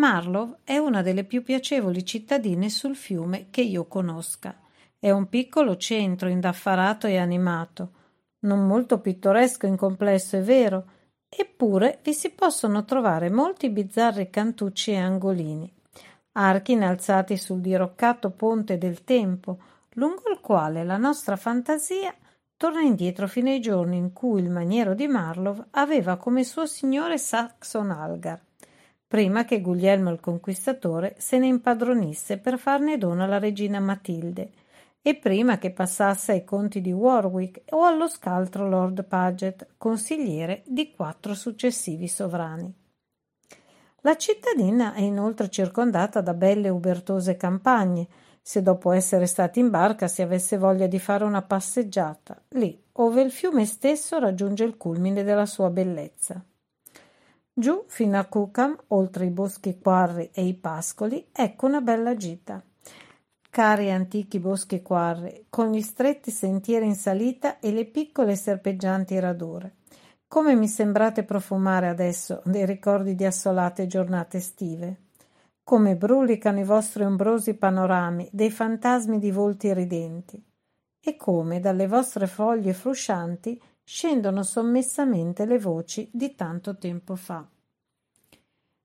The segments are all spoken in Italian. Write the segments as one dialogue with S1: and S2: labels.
S1: Marlow è una delle più piacevoli cittadine sul fiume che io conosca. È un piccolo centro indaffarato e animato, non molto pittoresco in complesso, è vero, eppure vi si possono trovare molti bizzarri cantucci e angolini, archi innalzati sul diroccato ponte del tempo, lungo il quale la nostra fantasia torna indietro fino ai giorni in cui il maniero di Marlow aveva come suo signore Saxon Algar, prima che Guglielmo il Conquistatore se ne impadronisse per farne dono alla regina Matilde e prima che passasse ai conti di Warwick o allo scaltro Lord Paget, consigliere di quattro successivi sovrani. La cittadina è inoltre circondata da belle ubertose campagne, se dopo essere stati in barca si avesse voglia di fare una passeggiata, lì, ove il fiume stesso raggiunge il culmine della sua bellezza. Giù fino a Cucam, oltre i boschi quarri e i pascoli, ecco una bella gita. Cari antichi boschi quarri, con gli stretti sentieri in salita e le piccole serpeggianti radure. Come mi sembrate profumare adesso dei ricordi di assolate giornate estive? come brulicano i vostri ombrosi panorami dei fantasmi di volti ridenti, e come dalle vostre foglie fruscianti scendono sommessamente le voci di tanto tempo fa.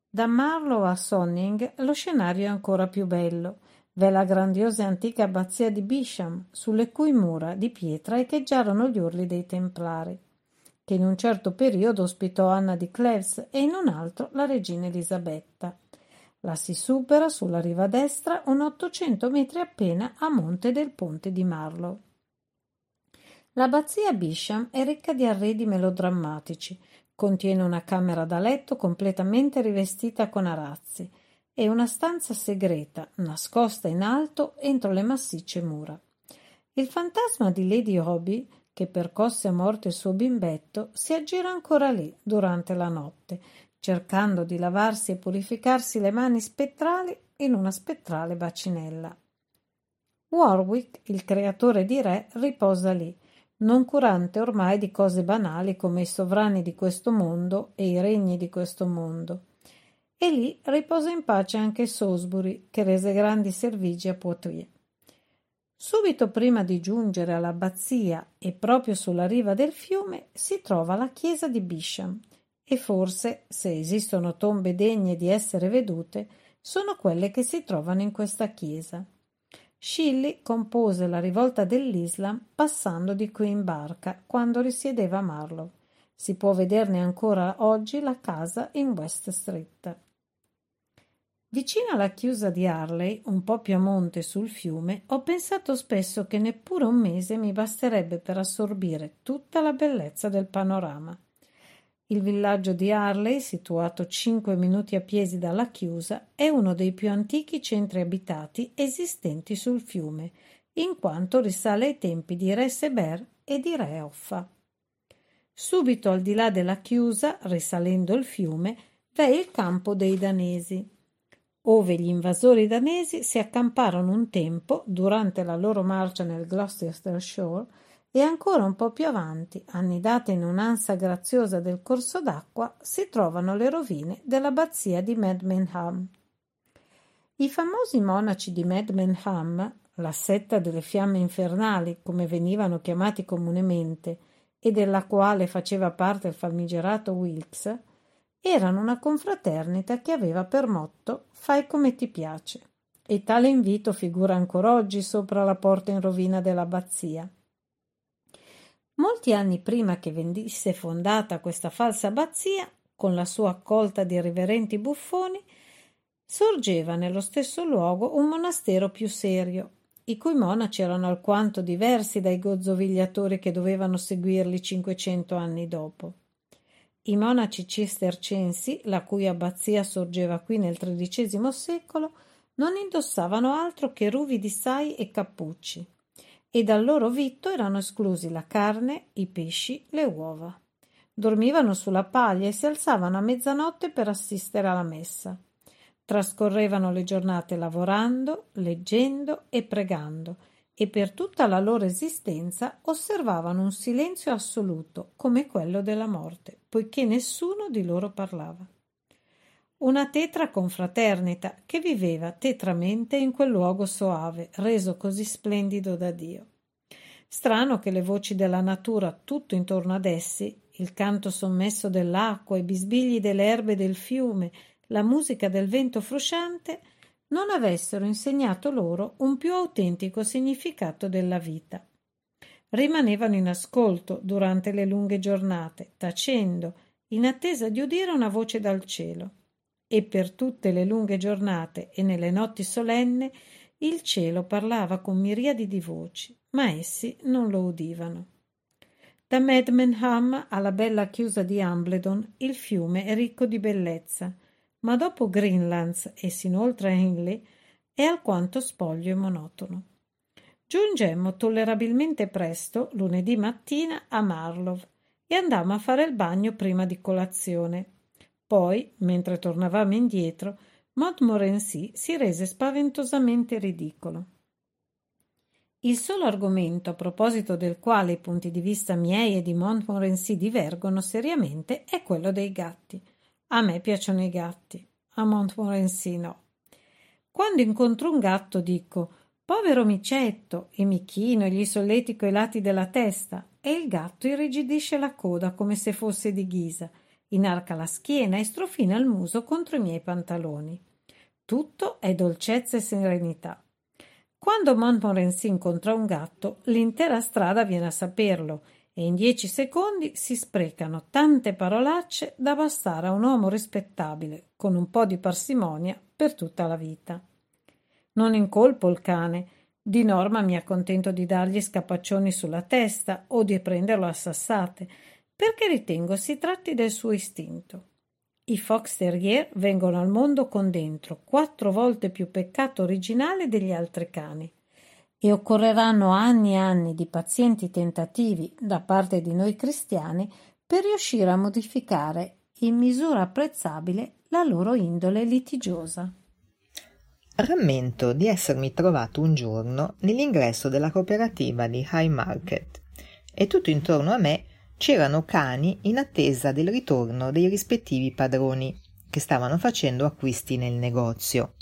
S1: Da Marlow a Sonning lo scenario è ancora più bello. V'è la grandiosa e antica abbazia di Bisham, sulle cui mura di pietra echeggiarono gli urli dei Templari, che in un certo periodo ospitò Anna di Cleves e in un altro la regina Elisabetta. La si supera sulla riva destra un 800 metri appena a monte del ponte di Marlow. L'abbazia Bisham è ricca di arredi melodrammatici. Contiene una camera da letto completamente rivestita con arazzi e una stanza segreta, nascosta in alto entro le massicce mura. Il fantasma di Lady Hobby, che percosse a morte il suo bimbetto, si aggira ancora lì durante la notte, cercando di lavarsi e purificarsi le mani spettrali in una spettrale bacinella. Warwick, il creatore di re, riposa lì, non curante ormai di cose banali come i sovrani di questo mondo e i regni di questo mondo. E lì riposa in pace anche Salisbury, che rese grandi servigi a Poitiers. Subito prima di giungere all'abbazia e proprio sulla riva del fiume si trova la chiesa di Bisham, e forse, se esistono tombe degne di essere vedute, sono quelle che si trovano in questa chiesa. Shelley compose la rivolta dell'Islam passando di qui in barca quando risiedeva a Marlow. Si può vederne ancora oggi la casa in West Street. Vicino alla chiusa di Harley, un po' più a monte sul fiume, ho pensato spesso che neppure un mese mi basterebbe per assorbire tutta la bellezza del panorama. Il villaggio di Harley, situato cinque minuti a piedi dalla chiusa, è uno dei più antichi centri abitati esistenti sul fiume, in quanto risale ai tempi di Re Seber e di Re Offa. Subito al di là della chiusa, risalendo il fiume, v'è il campo dei danesi, ove gli invasori danesi si accamparono un tempo durante la loro marcia nel Gloucester Shore e ancora un po' più avanti, annidate in un'ansa graziosa del corso d'acqua, si trovano le rovine dell'abbazia di Medmenham. I famosi monaci di Medmenham, la setta delle fiamme infernali, come venivano chiamati comunemente, e della quale faceva parte il famigerato Wilkes, erano una confraternita che aveva per motto fai come ti piace, e tale invito figura ancora oggi sopra la porta in rovina dell'abbazia. Molti anni prima che venisse fondata questa falsa abbazia, con la sua accolta di riverenti buffoni, sorgeva nello stesso luogo un monastero più serio, i cui monaci erano alquanto diversi dai gozzovigliatori che dovevano seguirli cinquecento anni dopo. I monaci cistercensi, la cui abbazia sorgeva qui nel XIII secolo, non indossavano altro che ruvidi sai e cappucci, e dal loro vitto erano esclusi la carne, i pesci, le uova. Dormivano sulla paglia e si alzavano a mezzanotte per assistere alla messa. Trascorrevano le giornate lavorando, leggendo e pregando, e per tutta la loro esistenza osservavano un silenzio assoluto come quello della morte, poiché nessuno di loro parlava. Una tetra confraternita che viveva tetramente in quel luogo soave, reso così splendido da Dio. Strano che le voci della natura tutto intorno ad essi, il canto sommesso dell'acqua, i bisbigli delle erbe del fiume, la musica del vento frusciante, non avessero insegnato loro un più autentico significato della vita. Rimanevano in ascolto durante le lunghe giornate, tacendo, in attesa di udire una voce dal cielo. E per tutte le lunghe giornate e nelle notti solenne il cielo parlava con miriadi di voci, ma essi non lo udivano. Da Medmenham alla bella chiusa di Ambledon il fiume è ricco di bellezza, ma dopo Greenlands e sino oltre Henley è alquanto spoglio e monotono. Giungemmo tollerabilmente presto, lunedì mattina, a Marlow e andammo a fare il bagno prima di colazione. Poi, mentre tornavamo indietro, Montmorency si rese spaventosamente ridicolo. Il solo argomento a proposito del quale i punti di vista miei e di Montmorency divergono seriamente è quello dei gatti. A me piacciono i gatti, a Montmorency no. Quando incontro un gatto dico povero micetto e mi chino e gli solletico i lati della testa e il gatto irrigidisce la coda come se fosse di ghisa, inarca la schiena e strofina il muso contro i miei pantaloni. Tutto è dolcezza e serenità. Quando Montmorency incontra un gatto, l'intera strada viene a saperlo e in dieci secondi si sprecano tante parolacce da bastare a un uomo rispettabile, con un po' di parsimonia, per tutta la vita. Non incolpo il cane, di norma mi accontento di dargli scapaccioni sulla testa o di prenderlo a sassate, perché ritengo si tratti del suo istinto. I fox terrier vengono al mondo con dentro quattro volte più peccato originale degli altri cani e occorreranno anni e anni di pazienti tentativi da parte di noi cristiani per riuscire a modificare in misura apprezzabile la loro indole litigiosa.
S2: Rammento di essermi trovato un giorno nell'ingresso della cooperativa di High Market e tutto intorno a me c'erano cani in attesa del ritorno dei rispettivi padroni che stavano facendo acquisti nel negozio.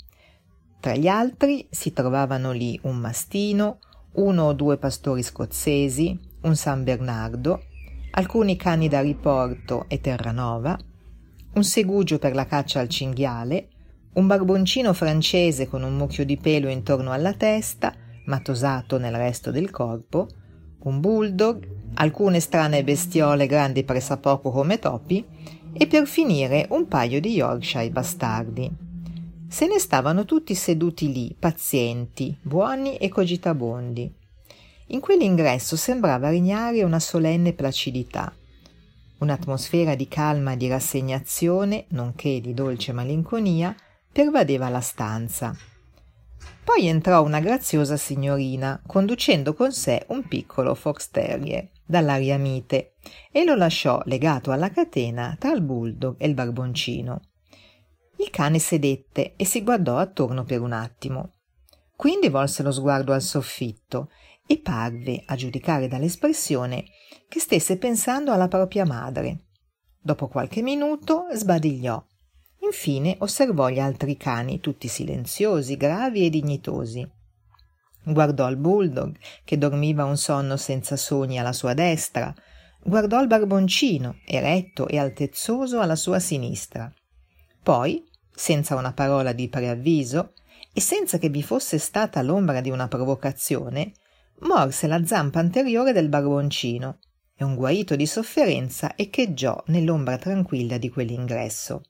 S2: Tra gli altri si trovavano lì un mastino, uno o due pastori scozzesi, un San Bernardo, alcuni cani da riporto e Terranova, un segugio per la caccia al cinghiale, un barboncino francese con un mucchio di pelo intorno alla testa, ma tosato nel resto del corpo, un bulldog, alcune strane bestiole grandi pressappoco come topi e per finire un paio di Yorkshire bastardi. Se ne stavano tutti seduti lì, pazienti, buoni e cogitabondi. In quell'ingresso sembrava regnare una solenne placidità, un'atmosfera di calma e di rassegnazione, nonché di dolce malinconia, pervadeva la stanza. Poi entrò una graziosa signorina, conducendo con sé un piccolo fox terrier, dall'aria mite, e lo lasciò legato alla catena tra il bulldog e il barboncino. Il cane sedette e si guardò attorno per un attimo. Quindi volse lo sguardo al soffitto e parve, a giudicare dall'espressione, che stesse pensando alla propria madre. Dopo qualche minuto sbadigliò. Infine osservò gli altri cani, tutti silenziosi, gravi e dignitosi. Guardò il bulldog, che dormiva un sonno senza sogni alla sua destra, guardò il barboncino, eretto e altezzoso alla sua sinistra. Poi, senza una parola di preavviso e senza che vi fosse stata l'ombra di una provocazione, morse la zampa anteriore del barboncino e un guaito di sofferenza echeggiò nell'ombra tranquilla di quell'ingresso.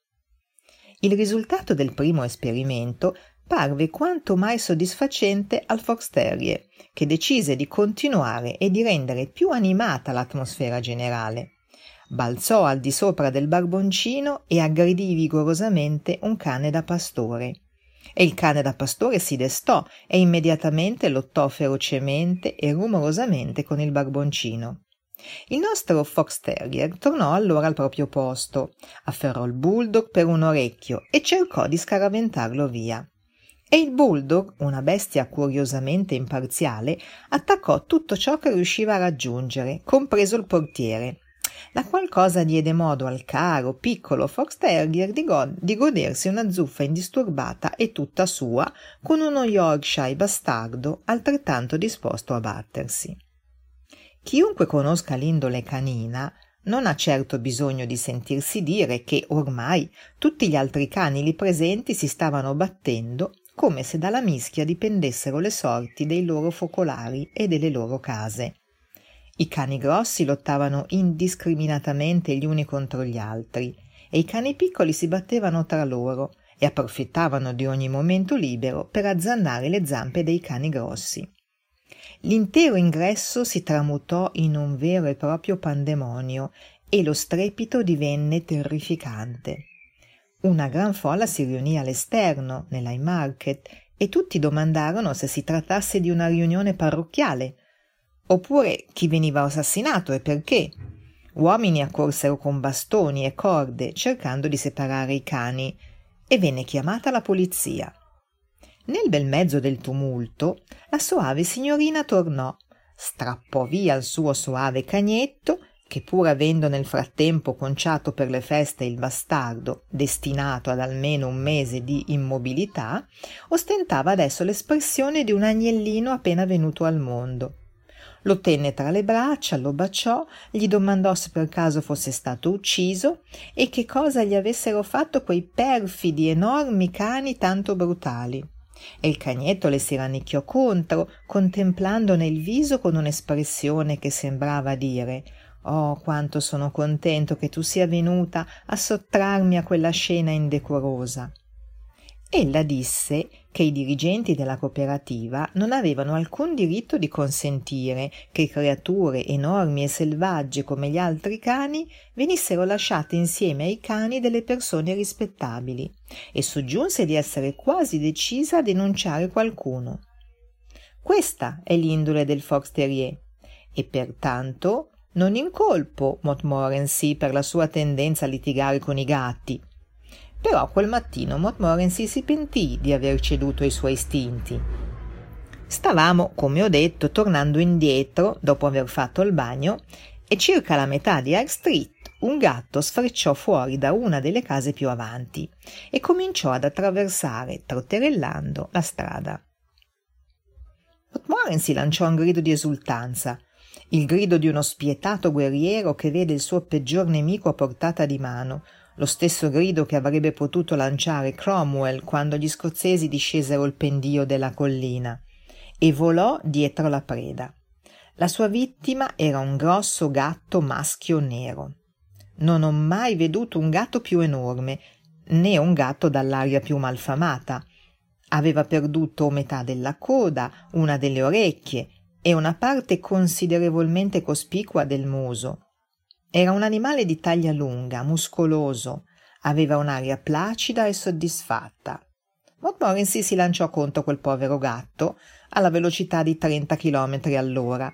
S2: Il risultato del primo esperimento parve quanto mai soddisfacente al fox terrier, che decise di continuare e di rendere più animata l'atmosfera generale balzò al di sopra del barboncino e aggredì vigorosamente un cane da pastore. E il cane da pastore si destò e immediatamente lottò ferocemente e rumorosamente con il barboncino. Il nostro fox terrier tornò allora al proprio posto, afferrò il bulldog per un orecchio e cercò di scaraventarlo via. E il bulldog, una bestia curiosamente imparziale, attaccò tutto ciò che riusciva a raggiungere, compreso il portiere, la qual cosa diede modo al caro, piccolo fox terrier di, go- di godersi una zuffa indisturbata e tutta sua, con uno Yorkshire bastardo altrettanto disposto a battersi. Chiunque conosca l'indole canina non ha certo bisogno di sentirsi dire che ormai tutti gli altri cani lì presenti si stavano battendo come se dalla mischia dipendessero le sorti dei loro focolari e delle loro case. I cani grossi lottavano indiscriminatamente gli uni contro gli altri e i cani piccoli si battevano tra loro e approfittavano di ogni momento libero per azzannare le zampe dei cani grossi. L'intero ingresso si tramutò in un vero e proprio pandemonio e lo strepito divenne terrificante. Una gran folla si riunì all'esterno, nell'High Market, e tutti domandarono se si trattasse di una riunione parrocchiale, oppure chi veniva assassinato e perché. Uomini accorsero con bastoni e corde cercando di separare i cani e venne chiamata la polizia. Nel bel mezzo del tumulto, la soave signorina tornò, strappò via il suo soave cagnetto, che pur avendo nel frattempo conciato per le feste il bastardo, destinato ad almeno un mese di immobilità, ostentava adesso l'espressione di un agnellino appena venuto al mondo. Lo tenne tra le braccia, lo baciò, gli domandò se per caso fosse stato ucciso e che cosa gli avessero fatto quei perfidi enormi cani tanto brutali e il cagnetto le si rannicchiò contro, contemplandone il viso con un'espressione che sembrava dire Oh, quanto sono contento che tu sia venuta a sottrarmi a quella scena indecorosa. Ella disse che i dirigenti della cooperativa non avevano alcun diritto di consentire che creature enormi e selvagge come gli altri cani venissero lasciate insieme ai cani delle persone rispettabili e soggiunse di essere quasi decisa a denunciare qualcuno. Questa è l'indole del fox terrier e pertanto non incolpo Montmorency per la sua tendenza a litigare con i gatti però quel mattino Montmorency si pentì di aver ceduto ai suoi istinti. Stavamo, come ho detto, tornando indietro dopo aver fatto il bagno e circa la metà di High Street un gatto sfrecciò fuori da una delle case più avanti e cominciò ad attraversare, trotterellando, la strada. Montmorency lanciò un grido di esultanza, il grido di uno spietato guerriero che vede il suo peggior nemico a portata di mano, lo stesso grido che avrebbe potuto lanciare Cromwell quando gli scozzesi discesero il pendio della collina, e volò dietro la preda. La sua vittima era un grosso gatto maschio nero. Non ho mai veduto un gatto più enorme, né un gatto dall'aria più malfamata. Aveva perduto metà della coda, una delle orecchie e una parte considerevolmente cospicua del muso, era un animale di taglia lunga, muscoloso, aveva un'aria placida e soddisfatta. Montmorency si lanciò contro quel povero gatto alla velocità di 30 km all'ora,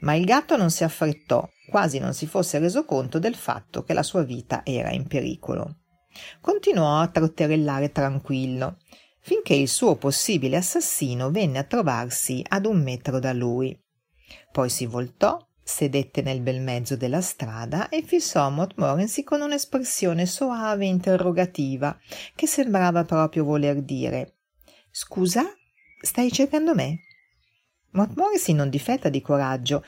S2: ma il gatto non si affrettò, quasi non si fosse reso conto del fatto che la sua vita era in pericolo. Continuò a trotterellare tranquillo, finché il suo possibile assassino venne a trovarsi ad un metro da lui. Poi si voltò sedette nel bel mezzo della strada e fissò Montmorency con un'espressione soave e interrogativa che sembrava proprio voler dire Scusa, stai cercando me? Montmorency non difetta di coraggio,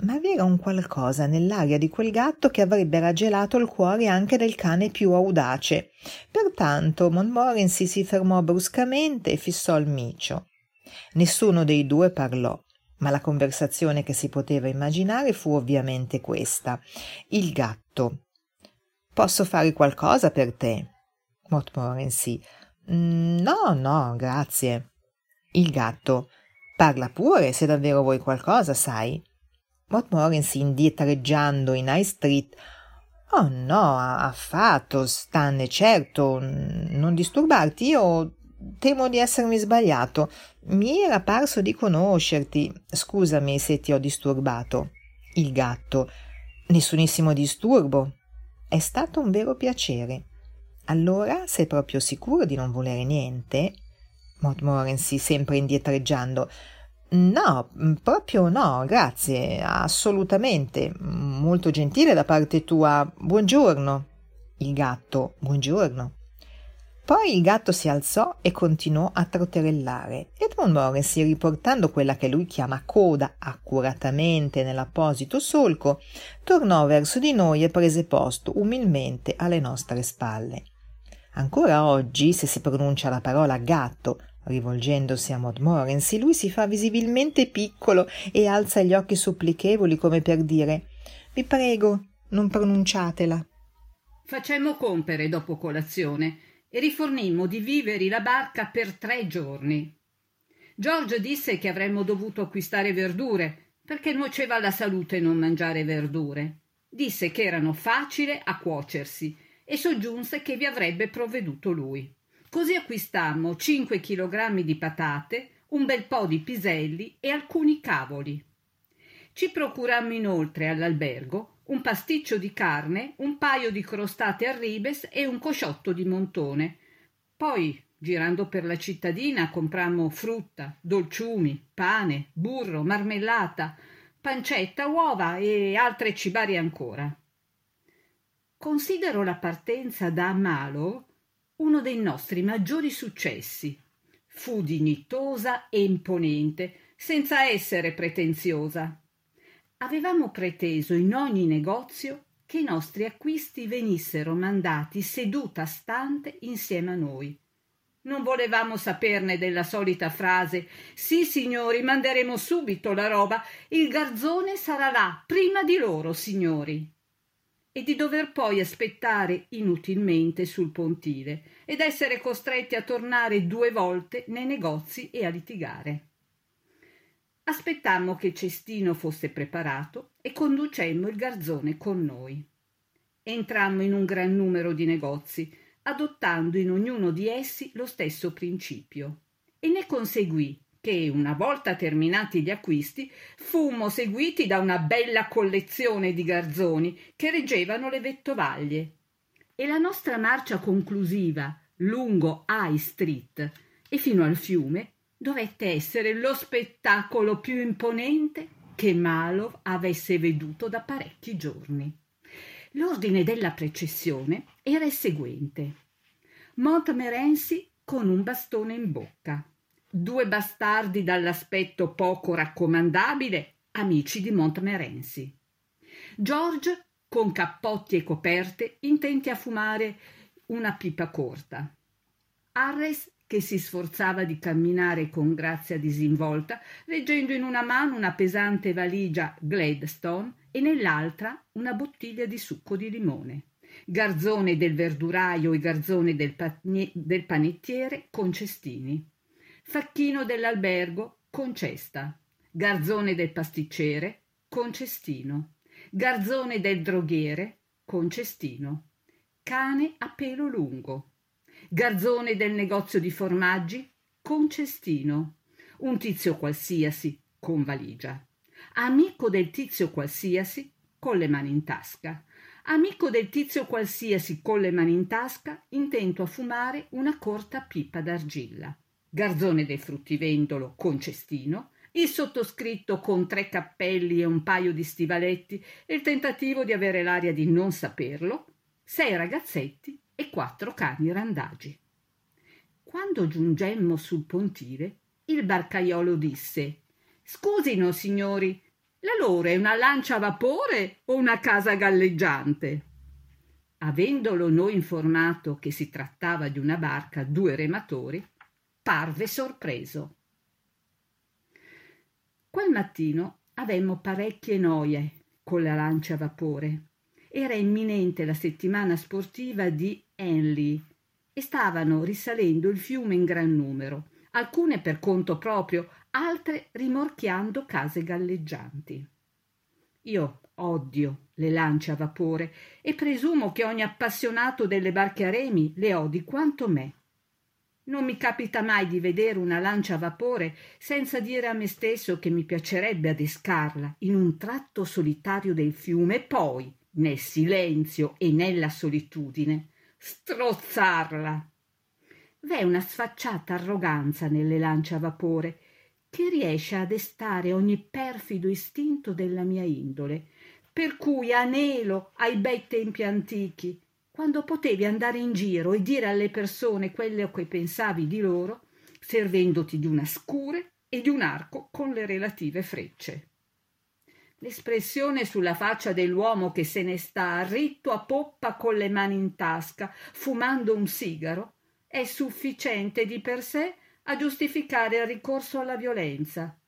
S2: ma c'era un qualcosa nell'aria di quel gatto che avrebbe raggelato il cuore anche del cane più audace. Pertanto Montmorency si fermò bruscamente e fissò il micio. Nessuno dei due parlò ma la conversazione che si poteva immaginare fu ovviamente questa. Il gatto. Posso fare qualcosa per te? Montmorency. Mm, no, no, grazie. Il gatto. Parla pure se davvero vuoi qualcosa, sai. Montmorency indietreggiando in High Street. Oh no, affatto, stanne, certo, non disturbarti, io temo di essermi sbagliato. Mi era parso di conoscerti. Scusami se ti ho disturbato. Il gatto. Nessunissimo disturbo. È stato un vero piacere. Allora sei proprio sicuro di non volere niente? Montmorency sempre indietreggiando. No, proprio no, grazie, assolutamente. Molto gentile da parte tua. Buongiorno. Il gatto, buongiorno. Poi il gatto si alzò e continuò a trotterellare e Montmorency, riportando quella che lui chiama coda accuratamente nell'apposito solco, tornò verso di noi e prese posto umilmente alle nostre spalle. Ancora oggi, se si pronuncia la parola gatto Rivolgendosi a Montmorency, lui si fa visibilmente piccolo e alza gli occhi supplichevoli come per dire Vi prego, non pronunciatela.
S3: Facemmo compere dopo colazione e rifornimmo di viveri la barca per tre giorni. George disse che avremmo dovuto acquistare verdure perché nuoceva alla salute non mangiare verdure. Disse che erano facile a cuocersi e soggiunse che vi avrebbe provveduto lui. Così acquistammo 5 kg di patate, un bel po' di piselli e alcuni cavoli. Ci procurammo inoltre all'albergo un pasticcio di carne, un paio di crostate a ribes e un cosciotto di montone. Poi, girando per la cittadina, comprammo frutta, dolciumi, pane, burro, marmellata, pancetta, uova e altre cibarie ancora. Considero la partenza da Malo uno dei nostri maggiori successi. Fu dignitosa e imponente, senza essere pretenziosa. Avevamo preteso in ogni negozio che i nostri acquisti venissero mandati seduta stante insieme a noi. Non volevamo saperne della solita frase Sì, signori, manderemo subito la roba, il garzone sarà là prima di loro, signori e di dover poi aspettare inutilmente sul pontile ed essere costretti a tornare due volte nei negozi e a litigare. Aspettammo che il cestino fosse preparato e conducemmo il garzone con noi. Entrammo in un gran numero di negozi, adottando in ognuno di essi lo stesso principio, e ne conseguì che, una volta terminati gli acquisti, fummo seguiti da una bella collezione di garzoni che reggevano le vettovaglie. E la nostra marcia conclusiva lungo High Street e fino al fiume dovette essere lo spettacolo più imponente che Malov avesse veduto da parecchi giorni. L'ordine della processione era il seguente. Montmorency con un bastone in bocca, due bastardi dall'aspetto poco raccomandabile, amici di Montmorency. George, con cappotti e coperte, intenti a fumare una pipa corta. Harris, che si sforzava di camminare con grazia disinvolta, reggendo in una mano una pesante valigia Gladstone e nell'altra una bottiglia di succo di limone. Garzone del verduraio e garzone del, del panettiere con cestini facchino dell'albergo con cesta, garzone del pasticcere con cestino, garzone del droghiere con cestino, cane a pelo lungo, garzone del negozio di formaggi con cestino, un tizio qualsiasi con valigia, amico del tizio qualsiasi con le mani in tasca, amico del tizio qualsiasi con le mani in tasca intento a fumare una corta pipa d'argilla. Garzone del fruttivendolo con cestino, il sottoscritto con tre cappelli e un paio di stivaletti. E il tentativo di avere l'aria di non saperlo, sei ragazzetti e quattro cani randagi. Quando giungemmo sul pontile, il barcaiolo disse Scusino, signori, la loro è una lancia a vapore o una casa galleggiante? Avendolo noi informato che si trattava di una barca a due rematori, parve sorpreso. Quel mattino avemmo parecchie noie con la lancia a vapore. Era imminente la settimana sportiva di Henley e stavano risalendo il fiume in gran numero, alcune per conto proprio, altre rimorchiando case galleggianti. Io odio le lance a vapore e presumo che ogni appassionato delle barche a remi le odi quanto me. Non mi capita mai di vedere una lancia a vapore senza dire a me stesso che mi piacerebbe adescarla in un tratto solitario del fiume e poi, nel silenzio e nella solitudine, strozzarla. V'è una sfacciata arroganza nelle lance a vapore che riesce a destare ogni perfido istinto della mia indole, per cui anelo ai bei tempi antichi, quando potevi andare in giro e dire alle persone quello che pensavi di loro, servendoti di una scure e di un arco con le relative frecce. L'espressione sulla faccia dell'uomo che se ne sta ritto a poppa con le mani in tasca, fumando un sigaro, è sufficiente di per sé a giustificare il ricorso alla violenza.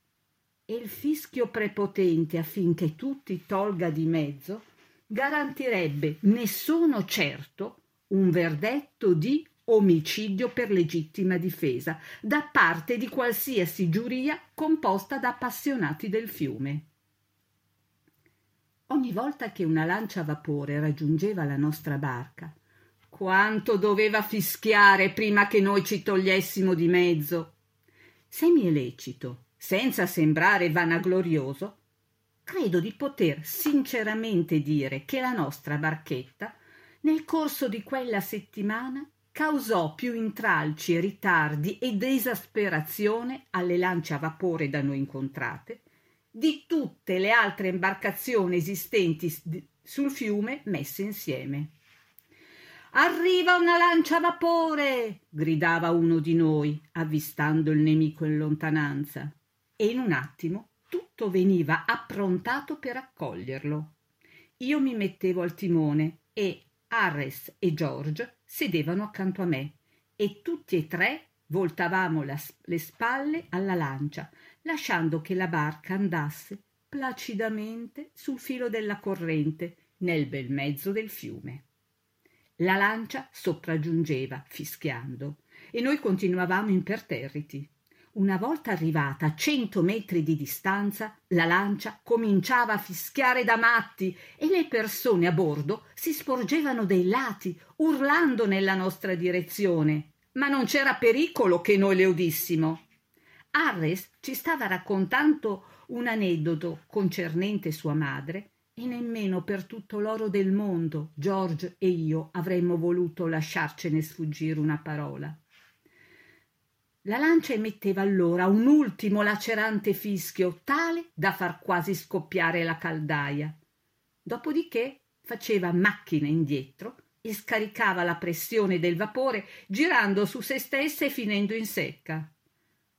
S3: E il fischio prepotente affinché tutti tolga di mezzo garantirebbe, ne sono certo, un verdetto di omicidio per legittima difesa da parte di qualsiasi giuria composta da appassionati del fiume. Ogni volta che una lancia a vapore raggiungeva la nostra barca, quanto doveva fischiare prima che noi ci togliessimo di mezzo. Semi è lecito, senza sembrare vanaglorioso, credo di poter sinceramente dire che la nostra barchetta, nel corso di quella settimana, causò più intralci ritardi ed esasperazione alle lance a vapore da noi incontrate di tutte le altre imbarcazioni esistenti sul fiume messe insieme. Arriva una lancia a vapore! gridava uno di noi, avvistando il nemico in lontananza, e in un attimo tutto veniva approntato per accoglierlo. Io mi mettevo al timone e Harris e George sedevano accanto a me e tutti e tre voltavamo la, le spalle alla lancia, lasciando che la barca andasse placidamente sul filo della corrente nel bel mezzo del fiume. La lancia sopraggiungeva, fischiando, e noi continuavamo imperterriti. Una volta arrivata a cento metri di distanza, la lancia cominciava a fischiare da matti e le persone a bordo si sporgevano dai lati, urlando nella nostra direzione. Ma non c'era pericolo che noi le udissimo. Harris ci stava raccontando un aneddoto concernente sua madre e nemmeno per tutto l'oro del mondo George e io avremmo voluto lasciarcene sfuggire una parola. La lancia emetteva allora un ultimo lacerante fischio tale da far quasi scoppiare la caldaia. Dopodiché faceva macchina indietro e scaricava la pressione del vapore girando su se stessa e finendo in secca.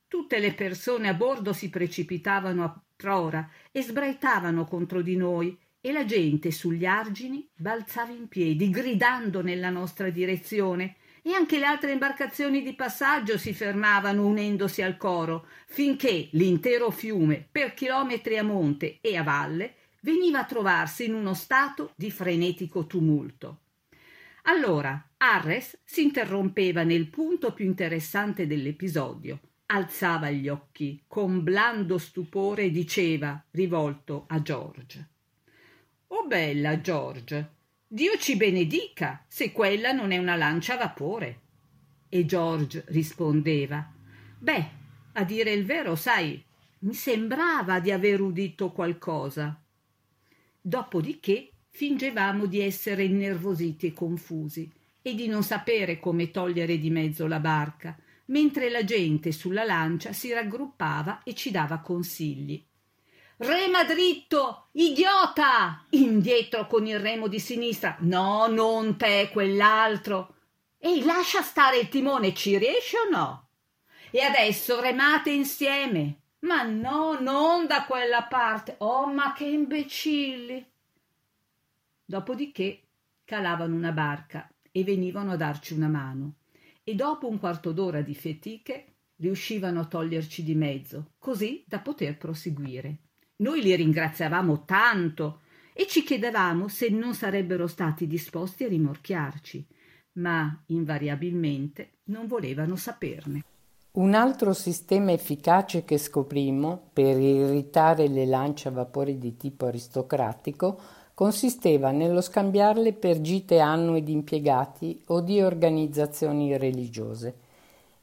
S3: Tutte le persone a bordo si precipitavano a prora e sbraitavano contro di noi e la gente sugli argini balzava in piedi, gridando nella nostra direzione, e anche le altre imbarcazioni di passaggio si fermavano unendosi al coro, finché l'intero fiume, per chilometri a monte e a valle, veniva a trovarsi in uno stato di frenetico tumulto. Allora Arres si interrompeva nel punto più interessante dell'episodio, alzava gli occhi con blando stupore e diceva, rivolto a George Oh bella George, Dio ci benedica se quella non è una lancia a vapore. E George rispondeva Beh, a dire il vero, sai, mi sembrava di aver udito qualcosa. Dopodiché fingevamo di essere innervositi e confusi e di non sapere come togliere di mezzo la barca, mentre la gente sulla lancia si raggruppava e ci dava consigli. Rema dritto, idiota! Indietro con il remo di sinistra. No, non te, quell'altro. Ehi, lascia stare il timone, ci riesci o no? E adesso remate insieme. Ma no, non da quella parte. Oh, ma che imbecilli! Dopodiché calavano una barca e venivano a darci una mano. E dopo un quarto d'ora di fetiche riuscivano a toglierci di mezzo, così da poter proseguire. Noi li ringraziavamo tanto e ci chiedevamo se non sarebbero stati disposti a rimorchiarci, ma invariabilmente non volevano saperne.
S4: Un altro sistema efficace che scoprimmo per irritare le lance a vapore di tipo aristocratico consisteva nello scambiarle per gite annue di impiegati o di organizzazioni religiose.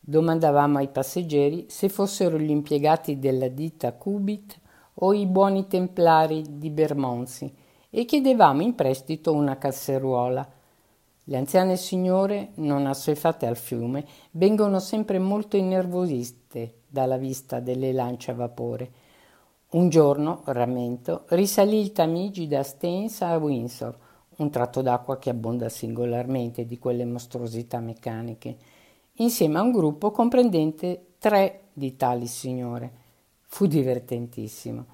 S4: Domandavamo ai passeggeri se fossero gli impiegati della ditta Cubit o i buoni templari di Bermondsey e chiedevamo in prestito una casseruola. Le anziane signore, non assuefatte al fiume, vengono sempre molto innervosiste dalla vista delle lance a vapore. Un giorno, rammento, risalì il Tamigi da Staines a Windsor, un tratto d'acqua che abbonda singolarmente di quelle mostruosità meccaniche, insieme a un gruppo comprendente tre di tali signore. Fu divertentissimo.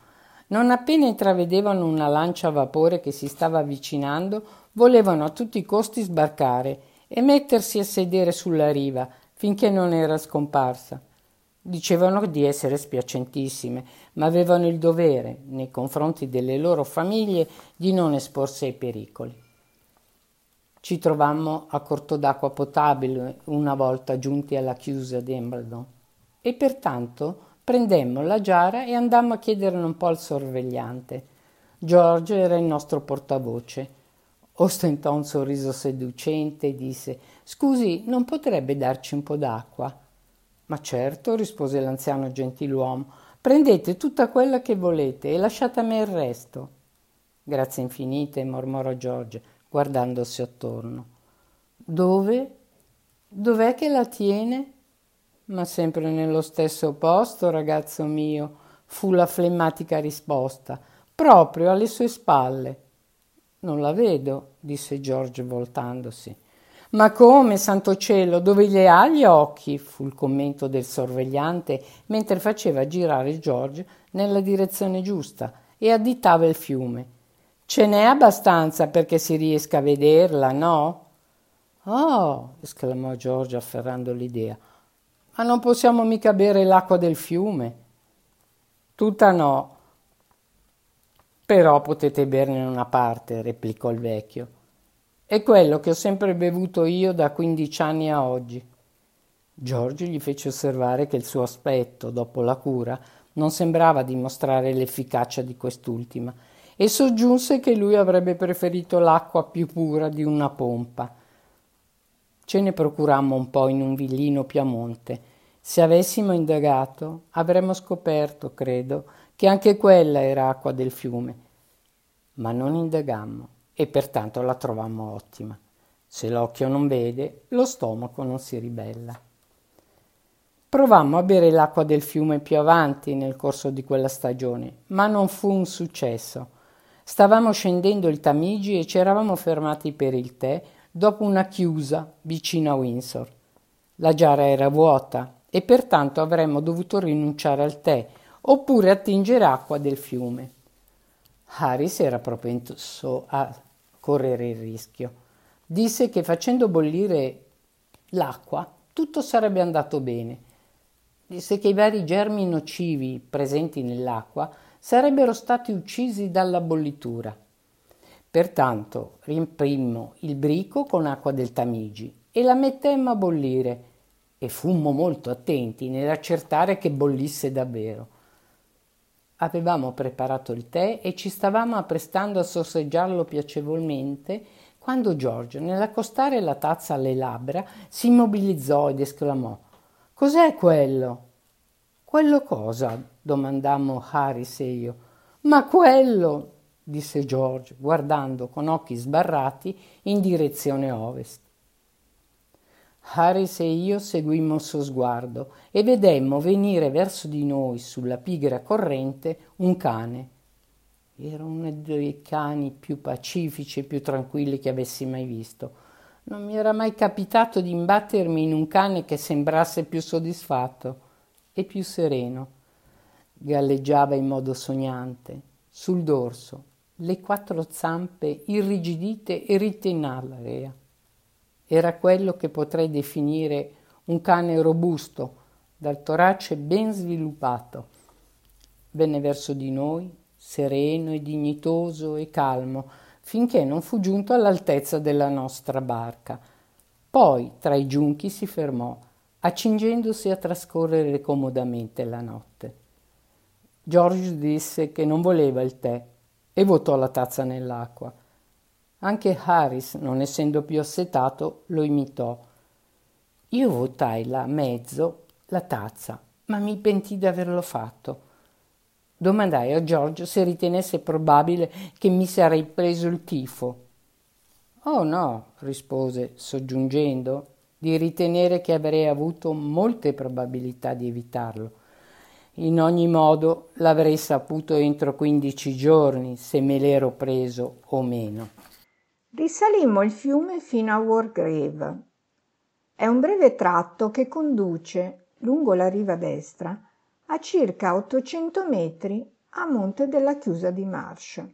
S4: Non appena intravedevano una lancia a vapore che si stava avvicinando, volevano a tutti i costi sbarcare e mettersi a sedere sulla riva finché non era scomparsa. Dicevano di essere spiacentissime, ma avevano il dovere, nei confronti delle loro famiglie, di non esporsi ai pericoli. Ci trovammo a corto d'acqua potabile una volta giunti alla chiusa di Embledon e pertanto prendemmo la giara e andammo a chiedere un po' al sorvegliante. George era il nostro portavoce. Ostentò un sorriso seducente e disse Scusi, non potrebbe darci un po' d'acqua? Ma certo, rispose l'anziano gentiluomo, prendete tutta quella che volete e lasciate a me il resto. Grazie infinite, mormorò George, guardandosi attorno. Dove? Dov'è che la tiene? Ma sempre nello stesso posto, ragazzo mio, fu la flemmatica risposta, proprio alle sue spalle. Non la vedo, disse George voltandosi. Ma come, santo cielo, dove le ha gli occhi? fu il commento del sorvegliante mentre faceva girare George nella direzione giusta e additava il fiume. Ce n'è abbastanza perché si riesca a vederla, no? Oh, esclamò George afferrando l'idea. Ma non possiamo mica bere l'acqua del fiume. Tutta no. Però potete berne una parte, replicò il vecchio. È quello che ho sempre bevuto io da quindici anni a oggi. Giorgio gli fece osservare che il suo aspetto, dopo la cura, non sembrava dimostrare l'efficacia di quest'ultima e soggiunse che lui avrebbe preferito l'acqua più pura di una pompa. Ce ne procurammo un po' in un villino più a monte. Se avessimo indagato, avremmo scoperto, credo, che anche quella era acqua del fiume. Ma non indagammo e pertanto la trovammo ottima. Se l'occhio non vede, lo stomaco non si ribella. Provammo a bere l'acqua del fiume più avanti nel corso di quella stagione, ma non fu un successo. Stavamo scendendo il Tamigi e ci eravamo fermati per il tè dopo una chiusa vicino a Windsor. La giara era vuota e pertanto avremmo dovuto rinunciare al tè oppure attingere acqua del fiume. Harris era propenso a correre il rischio. Disse che facendo bollire l'acqua tutto sarebbe andato bene. Disse che i vari germi nocivi presenti nell'acqua sarebbero stati uccisi dalla bollitura. Pertanto riempimmo il brico con acqua del Tamigi e la mettemmo a bollire e fummo molto attenti nell'accertare che bollisse davvero. Avevamo preparato il tè e ci stavamo apprestando a sorseggiarlo piacevolmente quando Giorgio, nell'accostare la tazza alle labbra, si immobilizzò ed esclamò Cos'è quello? Quello cosa? domandammo Harris e io. Ma quello, disse George, guardando con occhi sbarrati in direzione ovest. Harris e io seguimmo il suo sguardo e vedemmo venire verso di noi sulla pigra corrente un cane. Era uno dei cani più pacifici e più tranquilli che avessi mai visto. Non mi era mai capitato di imbattermi in un cane che sembrasse più soddisfatto e più sereno. Galleggiava in modo sognante, sul dorso, le quattro zampe irrigidite e ritte in aria. Era quello che potrei definire un cane robusto, dal torace ben sviluppato. Venne verso di noi, sereno e dignitoso e calmo, finché non fu giunto all'altezza della nostra barca. Poi, tra i giunchi, si fermò, accingendosi a trascorrere comodamente la notte. George disse che non voleva il tè e vuotò la tazza nell'acqua. Anche Harris, non essendo più assetato, lo imitò. Io vuotai là mezzo la tazza, ma mi pentì di averlo fatto. Domandai a George se ritenesse probabile che mi sarei preso il tifo. Oh no, rispose, soggiungendo, di ritenere che avrei avuto molte probabilità di evitarlo. In ogni modo l'avrei saputo entro quindici giorni se me l'ero preso o meno.
S5: Risalimmo il fiume fino a Wargrave. È un breve tratto che conduce lungo la riva destra a circa 800 metri a monte della chiusa di Marsh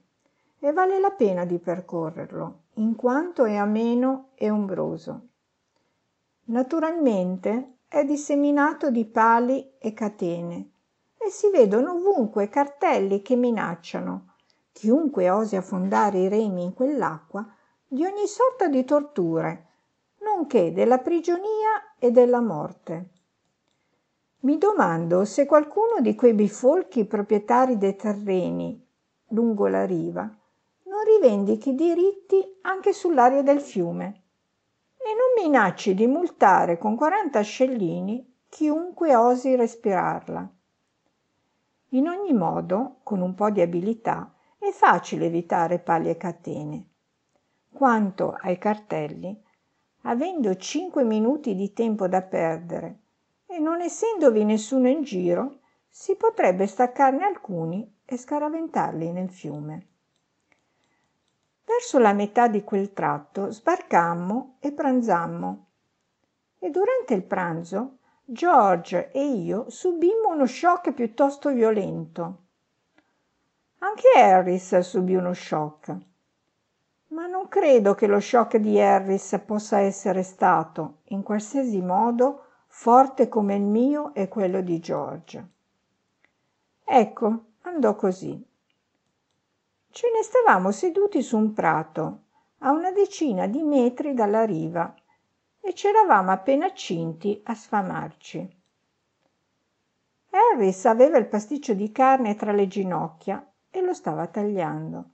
S5: e vale la pena di percorrerlo in quanto è ameno e ombroso. Naturalmente è disseminato di pali e catene e si vedono ovunque cartelli che minacciano chiunque osi affondare i remi in quell'acqua di ogni sorta di torture, nonché della prigionia e della morte. Mi domando se qualcuno di quei bifolchi proprietari dei terreni lungo la riva non rivendichi diritti anche sull'aria del fiume e non minacci di multare con 40 scellini chiunque osi respirarla. In ogni modo, con un po' di abilità, è facile evitare pali e catene. Quanto ai cartelli, avendo cinque minuti di tempo da perdere e non essendovi nessuno in giro, si potrebbe staccarne alcuni e scaraventarli nel fiume. Verso la metà di quel tratto sbarcammo e pranzammo. E durante il pranzo George e io subimmo uno shock piuttosto violento. Anche Harris subì uno shock. Ma non credo che lo shock di Harris possa essere stato, in qualsiasi modo, forte come il mio e quello di George. Ecco, andò così. Ce ne stavamo seduti su un prato, a una decina di metri dalla riva, e c'eravamo appena cinti a sfamarci. Harris aveva il pasticcio di carne tra le ginocchia e lo stava tagliando,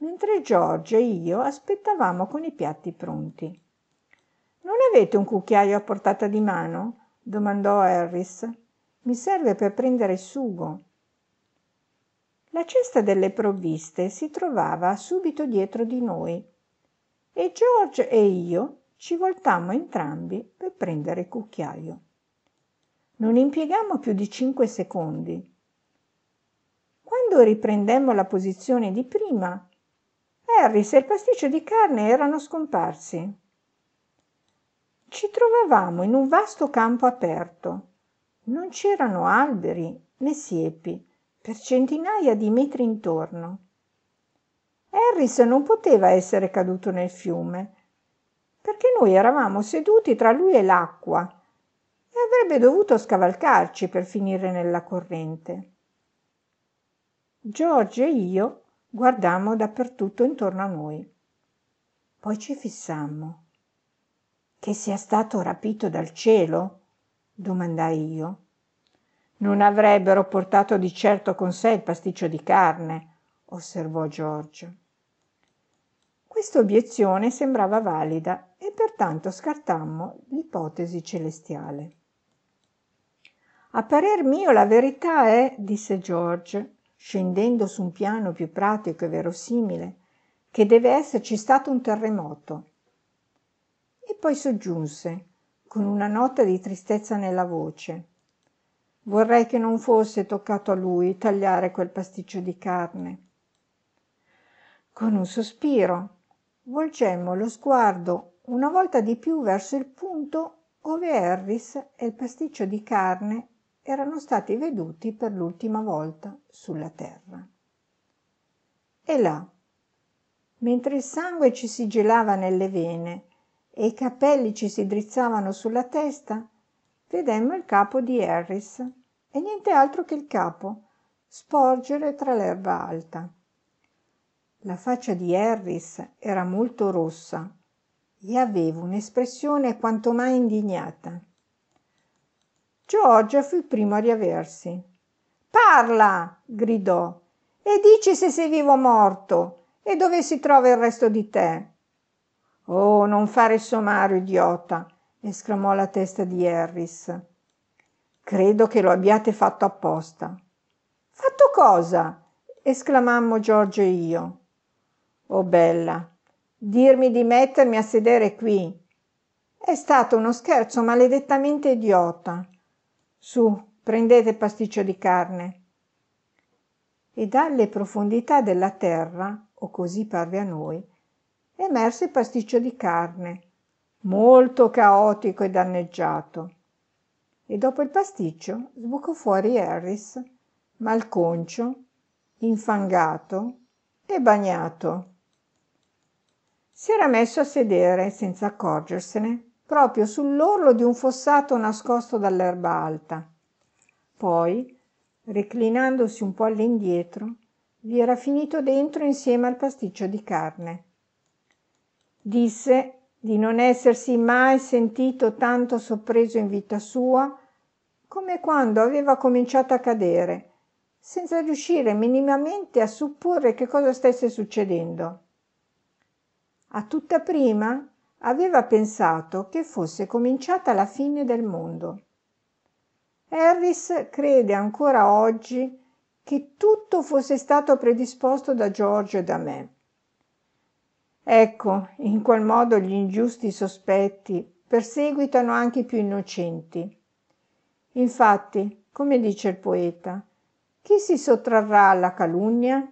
S5: mentre George e io aspettavamo con i piatti pronti. Non avete un cucchiaio a portata di mano? domandò Harris. Mi serve per prendere il sugo. La cesta delle provviste si trovava subito dietro di noi e George e io ci voltammo entrambi per prendere il cucchiaio. Non impiegammo più di cinque secondi. Quando riprendemmo la posizione di prima, Harris e il pasticcio di carne erano scomparsi. Ci trovavamo in un vasto campo aperto. Non c'erano alberi né siepi per centinaia di metri intorno. Harris non poteva essere caduto nel fiume perché noi eravamo seduti tra lui e l'acqua e avrebbe dovuto scavalcarci per finire nella corrente. George e io guardammo dappertutto intorno a noi. Poi ci fissammo. Che sia stato rapito dal cielo? domandai io. Non avrebbero portato di certo con sé il pasticcio di carne, osservò George. Questa obiezione sembrava valida e pertanto scartammo l'ipotesi celestiale. A parer mio la verità è, disse George, scendendo su un piano più pratico e verosimile, che deve esserci stato un terremoto. E poi soggiunse, con una nota di tristezza nella voce, vorrei che non fosse toccato a lui tagliare quel pasticcio di carne. Con un sospiro volgemmo lo sguardo una volta di più verso il punto ove Harris e il pasticcio di carne erano stati veduti per l'ultima volta sulla terra. E là, mentre il sangue ci si gelava nelle vene e i capelli ci si drizzavano sulla testa, vedemmo il capo di Harris e niente altro che il capo sporgere tra l'erba alta. La faccia di Harris era molto rossa e aveva un'espressione quanto mai indignata. George fu il primo a riaversi. Parla! gridò E dici se sei vivo o morto e dove si trova il resto di te. Oh, non fare il sommario, idiota, esclamò la testa di Harris. Credo che lo abbiate fatto apposta. Fatto cosa? esclamammo Giorgio e io. Oh bella, dirmi di mettermi a sedere qui. È stato uno scherzo maledettamente idiota. Su, prendete pasticcio di carne. E dalle profondità della terra, o così parve a noi, emerse il pasticcio di carne, molto caotico e danneggiato. E dopo il pasticcio sbucò fuori Harris, malconcio, infangato e bagnato. Si era messo a sedere, senza accorgersene, proprio sull'orlo di un fossato nascosto dall'erba alta. Poi, reclinandosi un po' all'indietro, vi era finito dentro insieme al pasticcio di carne. Disse di non essersi mai sentito tanto sorpreso in vita sua come quando aveva cominciato a cadere, senza riuscire minimamente a supporre che cosa stesse succedendo. A tutta prima aveva pensato che fosse cominciata la fine del mondo. Harris crede ancora oggi che tutto fosse stato predisposto da Giorgio e da me. Ecco, in qual modo gli ingiusti sospetti perseguitano anche i più innocenti. Infatti, come dice il poeta, chi si sottrarrà alla calunnia?